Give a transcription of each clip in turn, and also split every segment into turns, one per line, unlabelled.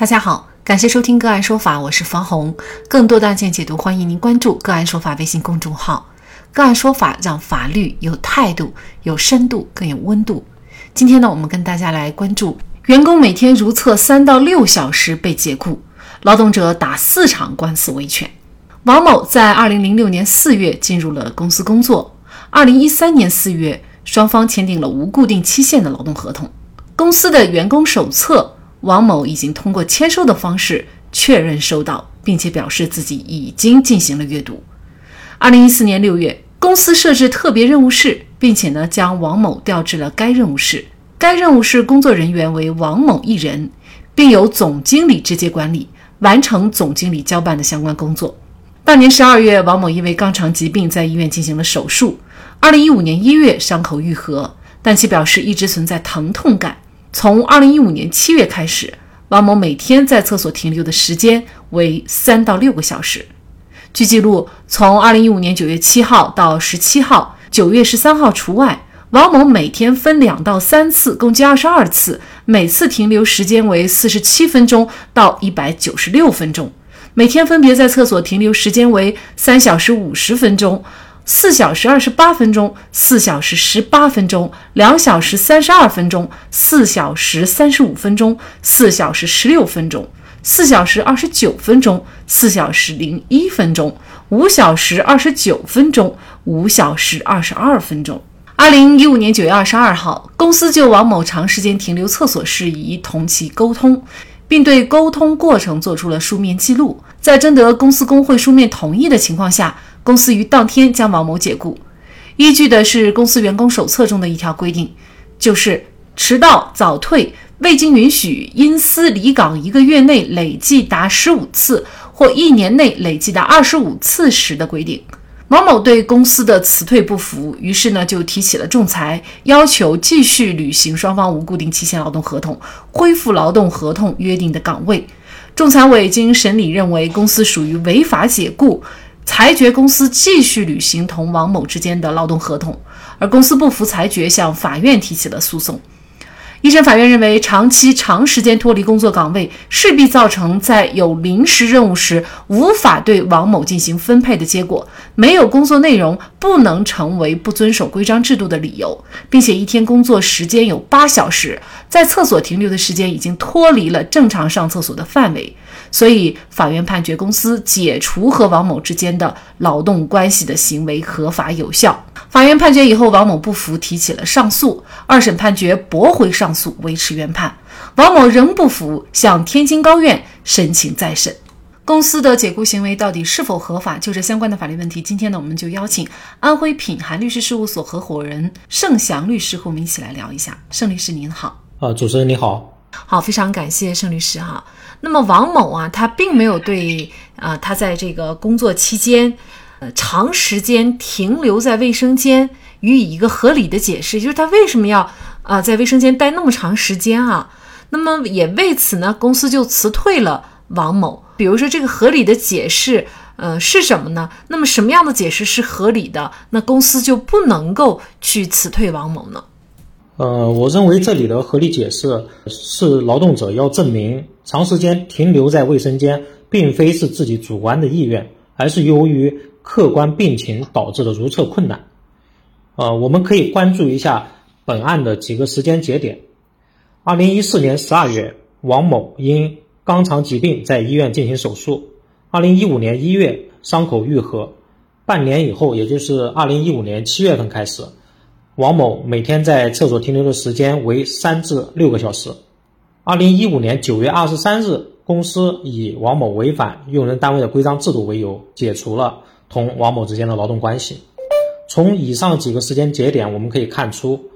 大家好，感谢收听个案说法，我是方红。更多的案件解读，欢迎您关注个案说法微信公众号。个案说法让法律有态度、有深度、更有温度。今天呢，我们跟大家来关注：员工每天如厕三到六小时被解雇，劳动者打四场官司维权。王某在二零零六年四月进入了公司工作，二零一三年四月，双方签订了无固定期限的劳动合同。公司的员工手册。王某已经通过签收的方式确认收到，并且表示自己已经进行了阅读。二零一四年六月，公司设置特别任务室，并且呢将王某调至了该任务室。该任务室工作人员为王某一人，并由总经理直接管理，完成总经理交办的相关工作。当年十二月，王某因为肛肠疾病在医院进行了手术。二零一五年一月，伤口愈合，但其表示一直存在疼痛感。从二零一五年七月开始，王某每天在厕所停留的时间为三到六个小时。据记录，从二零一五年九月七号到十七号，九月十三号除外，王某每天分两到三次，共计二十二次，每次停留时间为四十七分钟到一百九十六分钟，每天分别在厕所停留时间为三小时五十分钟。四小时二十八分钟，四小时十八分钟，两小时三十二分钟，四小时三十五分钟，四小时十六分钟，四小时二十九分钟，四小时零一分钟，五小时二十九分钟，五小时二十二分钟。二零一五年九月二十二号，公司就王某长时间停留厕所事宜同其沟通，并对沟通过程做出了书面记录。在征得公司工会书面同意的情况下。公司于当天将王某解雇，依据的是公司员工手册中的一条规定，就是迟到、早退、未经允许因私离岗一个月内累计达十五次或一年内累计达二十五次时的规定。王某对公司的辞退不服，于是呢就提起了仲裁，要求继续履行双方无固定期限劳动合同，恢复劳动合同约定的岗位。仲裁委经审理认为，公司属于违法解雇。裁决公司继续履行同王某之间的劳动合同，而公司不服裁决，向法院提起了诉讼。一审法院认为，长期长时间脱离工作岗位，势必造成在有临时任务时无法对王某进行分配的结果，没有工作内容不能成为不遵守规章制度的理由，并且一天工作时间有八小时，在厕所停留的时间已经脱离了正常上厕所的范围。所以，法院判决公司解除和王某之间的劳动关系的行为合法有效。法院判决以后，王某不服，提起了上诉。二审判决驳回上诉，维持原判。王某仍不服，向天津高院申请再审。公司的解雇行为到底是否合法？就这相关的法律问题，今天呢，我们就邀请安徽品涵律师事务所合伙人盛祥律师和我们一起来聊一下。盛律师您好。
啊，主持人你好。
好，非常感谢盛律师哈。那么王某啊，他并没有对啊，他在这个工作期间，呃，长时间停留在卫生间予以一个合理的解释，就是他为什么要啊在卫生间待那么长时间啊？那么也为此呢，公司就辞退了王某。比如说这个合理的解释，呃，是什么呢？那么什么样的解释是合理的？那公司就不能够去辞退王某呢？
呃，我认为这里的合理解释是劳动者要证明长时间停留在卫生间，并非是自己主观的意愿，而是由于客观病情导致的如厕困难。呃，我们可以关注一下本案的几个时间节点：二零一四年十二月，王某因肛肠疾病在医院进行手术；二零一五年一月，伤口愈合；半年以后，也就是二零一五年七月份开始。王某每天在厕所停留的时间为三至六个小时。二零一五年九月二十三日，公司以王某违反用人单位的规章制度为由，解除了同王某之间的劳动关系。从以上几个时间节点，我们可以看出，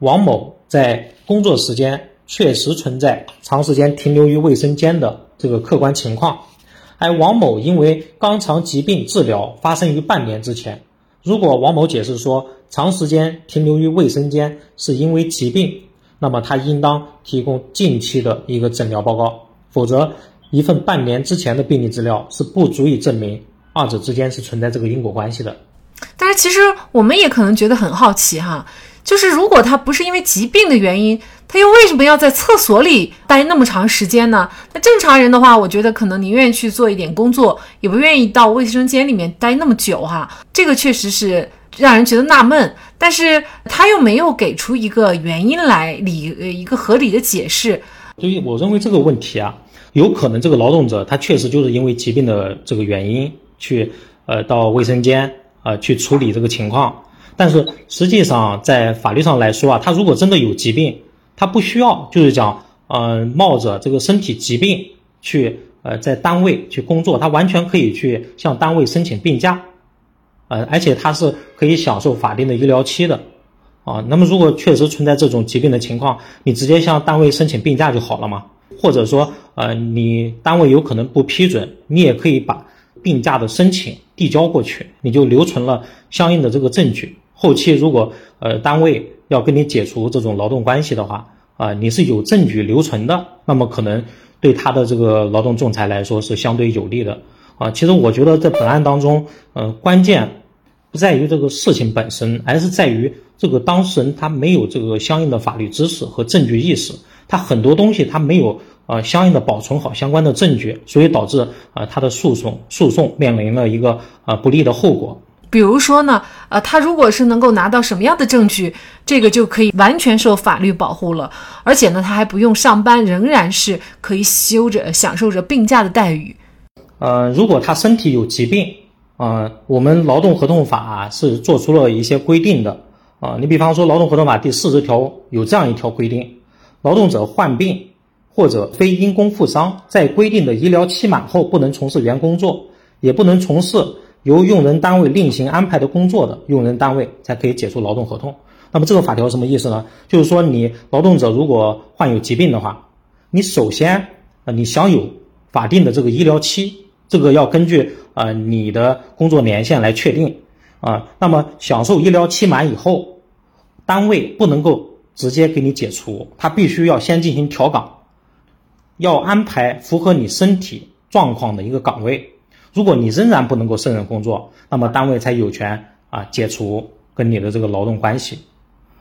王某在工作时间确实存在长时间停留于卫生间的这个客观情况。而王某因为肛肠疾病治疗发生于半年之前。如果王某解释说长时间停留于卫生间是因为疾病，那么他应当提供近期的一个诊疗报告，否则一份半年之前的病历资料是不足以证明二者之间是存在这个因果关系的。
但是其实我们也可能觉得很好奇哈，就是如果他不是因为疾病的原因，他又为什么要在厕所里待那么长时间呢？那正常人的话，我觉得可能宁愿去做一点工作，也不愿意到卫生间里面待那么久哈。这个确实是让人觉得纳闷，但是他又没有给出一个原因来理呃一个合理的解释。
所以我认为这个问题啊，有可能这个劳动者他确实就是因为疾病的这个原因去呃到卫生间啊去处理这个情况。但是实际上，在法律上来说啊，他如果真的有疾病，他不需要就是讲，呃，冒着这个身体疾病去，呃，在单位去工作，他完全可以去向单位申请病假，呃，而且他是可以享受法定的医疗期的，啊，那么如果确实存在这种疾病的情况，你直接向单位申请病假就好了嘛，或者说，呃，你单位有可能不批准，你也可以把病假的申请递交过去，你就留存了相应的这个证据。后期如果呃单位要跟你解除这种劳动关系的话，啊你是有证据留存的，那么可能对他的这个劳动仲裁来说是相对有利的啊。其实我觉得在本案当中，呃关键不在于这个事情本身，而是在于这个当事人他没有这个相应的法律知识和证据意识，他很多东西他没有呃相应的保存好相关的证据，所以导致啊他的诉讼诉讼面临了一个啊不利的后果。
比如说呢，呃，他如果是能够拿到什么样的证据，这个就可以完全受法律保护了，而且呢，他还不用上班，仍然是可以休着、享受着病假的待遇。
呃，如果他身体有疾病，啊，我们劳动合同法是做出了一些规定的，啊，你比方说劳动合同法第四十条有这样一条规定：劳动者患病或者非因公负伤，在规定的医疗期满后，不能从事原工作，也不能从事。由用人单位另行安排的工作的用人单位才可以解除劳动合同。那么这个法条什么意思呢？就是说你劳动者如果患有疾病的话，你首先啊你享有法定的这个医疗期，这个要根据呃你的工作年限来确定啊。那么享受医疗期满以后，单位不能够直接给你解除，他必须要先进行调岗，要安排符合你身体状况的一个岗位。如果你仍然不能够胜任工作，那么单位才有权啊解除跟你的这个劳动关系，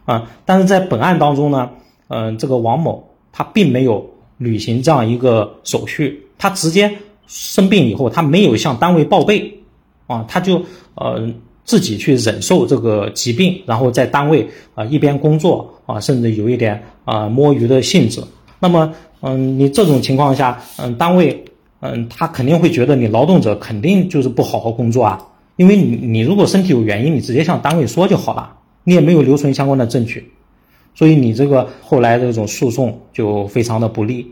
啊，但是在本案当中呢，嗯，这个王某他并没有履行这样一个手续，他直接生病以后，他没有向单位报备，啊，他就呃自己去忍受这个疾病，然后在单位啊一边工作啊，甚至有一点啊摸鱼的性质。那么，嗯，你这种情况下，嗯，单位。嗯，他肯定会觉得你劳动者肯定就是不好好工作啊，因为你你如果身体有原因，你直接向单位说就好了，你也没有留存相关的证据，所以你这个后来这种诉讼就非常的不利。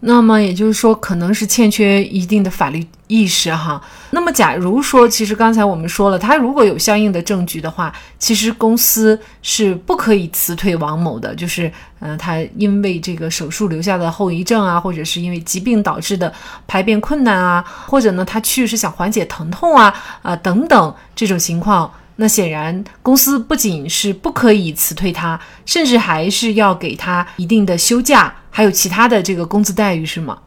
那么也就是说，可能是欠缺一定的法律意识哈。那么，假如说，其实刚才我们说了，他如果有相应的证据的话，其实公司是不可以辞退王某的。就是，嗯，他因为这个手术留下的后遗症啊，或者是因为疾病导致的排便困难啊，或者呢，他去是想缓解疼痛啊，啊等等这种情况。那显然，公司不仅是不可以辞退他，甚至还是要给他一定的休假，还有其他的这个工资待遇，是吗？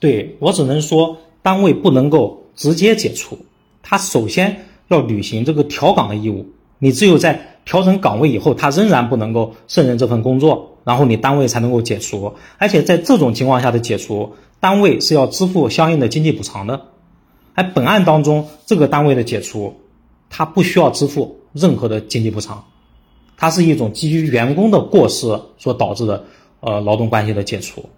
对我只能说，单位不能够直接解除，他首先要履行这个调岗的义务。你只有在调整岗位以后，他仍然不能够胜任这份工作，然后你单位才能够解除。而且在这种情况下的解除，单位是要支付相应的经济补偿的。而本案当中，这个单位的解除。他不需要支付任何的经济补偿，它是一种基于员工的过失所导致的呃劳动关系的解除，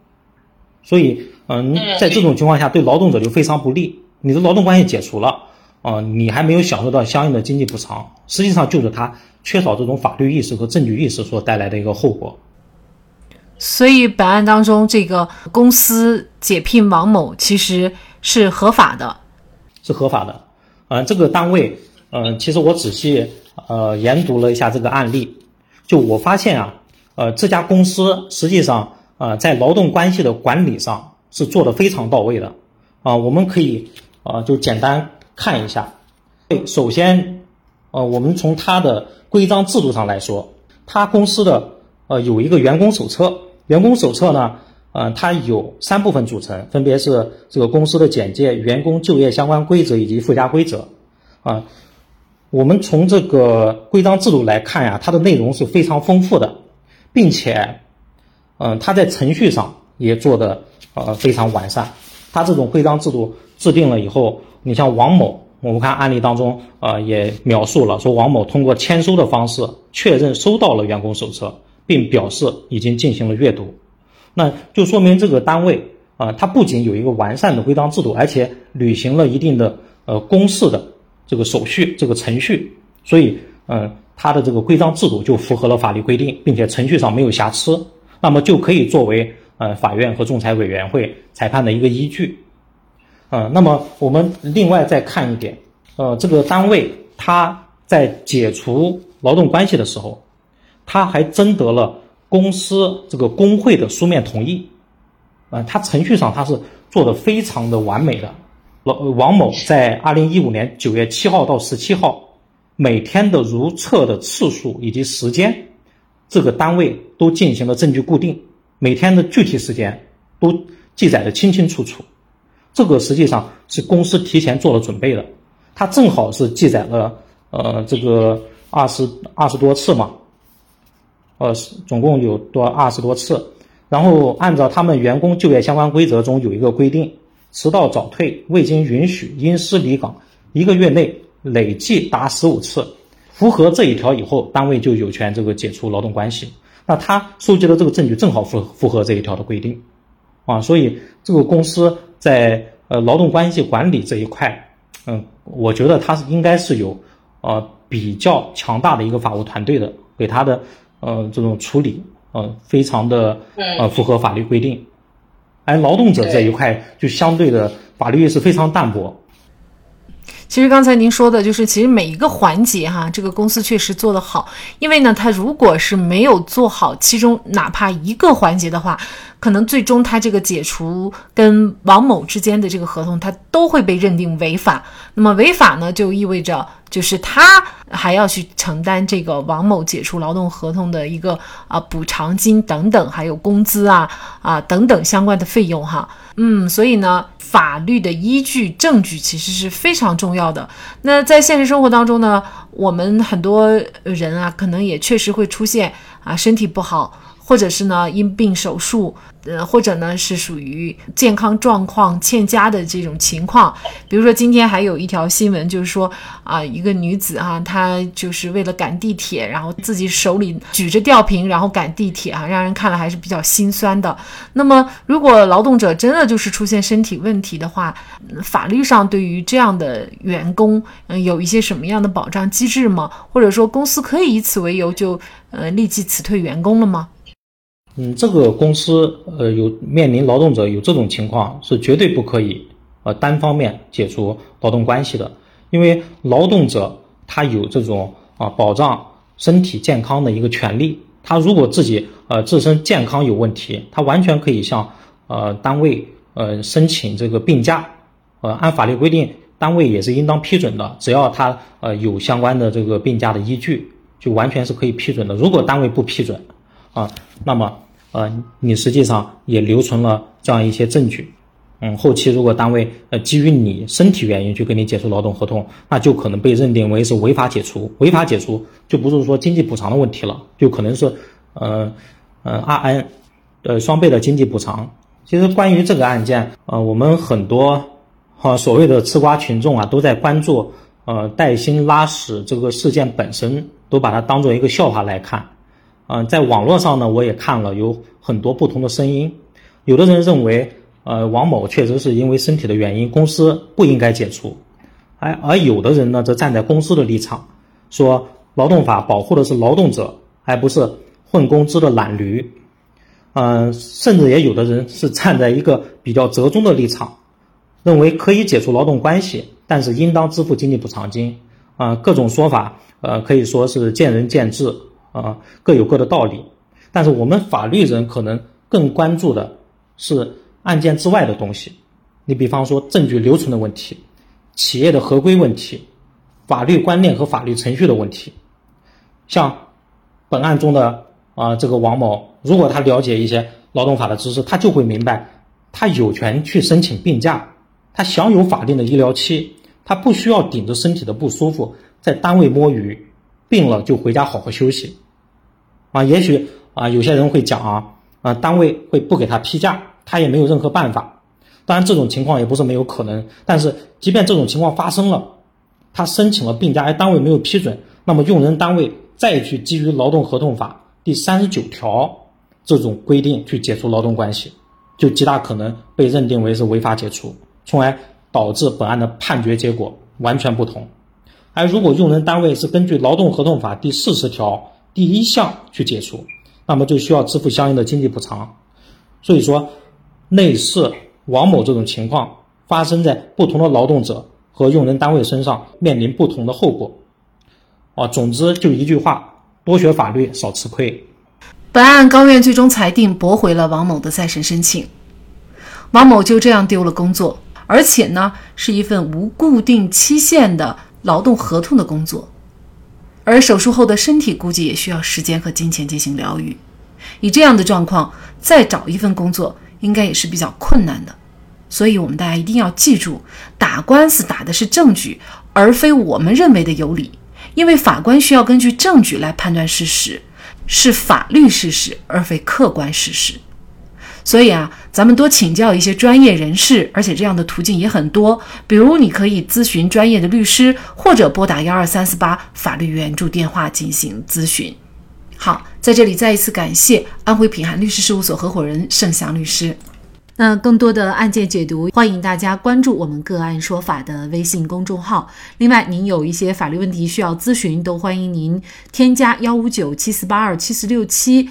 所以嗯，在这种情况下对劳动者就非常不利。你的劳动关系解除了啊，你还没有享受到相应的经济补偿，实际上就是他缺少这种法律意识和证据意识所带来的一个后果。
所以本案当中，这个公司解聘王某其实是合法的，
是合法的，啊，这个单位。嗯，其实我仔细呃研读了一下这个案例，就我发现啊，呃这家公司实际上啊在劳动关系的管理上是做的非常到位的啊，我们可以啊就简单看一下。首先，呃我们从它的规章制度上来说，它公司的呃有一个员工手册，员工手册呢，呃它有三部分组成，分别是这个公司的简介、员工就业相关规则以及附加规则啊。我们从这个规章制度来看呀，它的内容是非常丰富的，并且，嗯，它在程序上也做的呃非常完善。它这种规章制度制定了以后，你像王某，我们看案例当中呃也描述了，说王某通过签收的方式确认收到了员工手册，并表示已经进行了阅读，那就说明这个单位啊，它不仅有一个完善的规章制度，而且履行了一定的呃公示的。这个手续，这个程序，所以，嗯，它的这个规章制度就符合了法律规定，并且程序上没有瑕疵，那么就可以作为呃法院和仲裁委员会裁判的一个依据。嗯，那么我们另外再看一点，呃，这个单位他在解除劳动关系的时候，他还征得了公司这个工会的书面同意，啊，他程序上他是做的非常的完美的。老王某在二零一五年九月七号到十七号，每天的如厕的次数以及时间，这个单位都进行了证据固定，每天的具体时间都记载的清清楚楚。这个实际上是公司提前做了准备的，它正好是记载了呃这个二十二十多次嘛，呃总共有多二十多次，然后按照他们员工就业相关规则中有一个规定。迟到早退未经允许因私离岗，一个月内累计达十五次，符合这一条以后，单位就有权这个解除劳动关系。那他收集的这个证据正好符符合这一条的规定，啊，所以这个公司在呃劳动关系管理这一块，嗯，我觉得他是应该是有呃比较强大的一个法务团队的，给他的呃这种处理，呃非常的呃符合法律规定。而劳动者这一块就相对的法律意识非常淡薄。
其实刚才您说的就是，其实每一个环节哈，这个公司确实做得好。因为呢，他如果是没有做好其中哪怕一个环节的话，可能最终他这个解除跟王某之间的这个合同，他都会被认定违法。那么违法呢，就意味着就是他还要去承担这个王某解除劳动合同的一个啊补偿金等等，还有工资啊啊等等相关的费用哈。嗯，所以呢。法律的依据、证据其实是非常重要的。那在现实生活当中呢，我们很多人啊，可能也确实会出现啊身体不好。或者是呢因病手术，呃，或者呢是属于健康状况欠佳的这种情况。比如说今天还有一条新闻，就是说啊，一个女子哈，她就是为了赶地铁，然后自己手里举着吊瓶，然后赶地铁啊，让人看了还是比较心酸的。那么，如果劳动者真的就是出现身体问题的话，法律上对于这样的员工，嗯，有一些什么样的保障机制吗？或者说公司可以以此为由就呃立即辞退员工了吗？
嗯，这个公司呃有面临劳动者有这种情况是绝对不可以呃单方面解除劳动关系的，因为劳动者他有这种啊保障身体健康的一个权利，他如果自己呃自身健康有问题，他完全可以向呃单位呃申请这个病假，呃按法律规定，单位也是应当批准的，只要他呃有相关的这个病假的依据，就完全是可以批准的。如果单位不批准啊，那么呃，你实际上也留存了这样一些证据，嗯，后期如果单位呃基于你身体原因去跟你解除劳动合同，那就可能被认定为是违法解除。违法解除就不是说经济补偿的问题了，就可能是呃呃二 N，呃双倍的经济补偿。其实关于这个案件，呃，我们很多哈所谓的吃瓜群众啊，都在关注呃带薪拉屎这个事件本身，都把它当做一个笑话来看。嗯，在网络上呢，我也看了有很多不同的声音，有的人认为，呃，王某确实是因为身体的原因，公司不应该解除，而而有的人呢，则站在公司的立场，说劳动法保护的是劳动者，而不是混工资的懒驴，嗯，甚至也有的人是站在一个比较折中的立场，认为可以解除劳动关系，但是应当支付经济补偿金，啊，各种说法，呃，可以说是见仁见智。啊，各有各的道理，但是我们法律人可能更关注的是案件之外的东西。你比方说证据留存的问题，企业的合规问题，法律观念和法律程序的问题。像本案中的啊这个王某，如果他了解一些劳动法的知识，他就会明白，他有权去申请病假，他享有法定的医疗期，他不需要顶着身体的不舒服在单位摸鱼，病了就回家好好休息。啊，也许啊，有些人会讲啊，啊，单位会不给他批假，他也没有任何办法。当然，这种情况也不是没有可能。但是，即便这种情况发生了，他申请了病假，而单位没有批准，那么用人单位再去基于劳动合同法第三十九条这种规定去解除劳动关系，就极大可能被认定为是违法解除，从而导致本案的判决结果完全不同。而如果用人单位是根据劳动合同法第四十条第一项去解除，那么就需要支付相应的经济补偿。所以说，类似王某这种情况发生在不同的劳动者和用人单位身上，面临不同的后果。啊，总之就一句话：多学法律，少吃亏。
本案高院最终裁定驳回了王某的再审申请，王某就这样丢了工作，而且呢，是一份无固定期限的。劳动合同的工作，而手术后的身体估计也需要时间和金钱进行疗愈。以这样的状况，再找一份工作应该也是比较困难的。所以，我们大家一定要记住，打官司打的是证据，而非我们认为的有理。因为法官需要根据证据来判断事实，是法律事实，而非客观事实。所以啊，咱们多请教一些专业人士，而且这样的途径也很多。比如，你可以咨询专业的律师，或者拨打幺二三四八法律援助电话进行咨询。好，在这里再一次感谢安徽品涵律师事务所合伙人盛祥律师。那更多的案件解读，欢迎大家关注我们“个案说法”的微信公众号。另外，您有一些法律问题需要咨询，都欢迎您添加幺五九七四八二七四六七。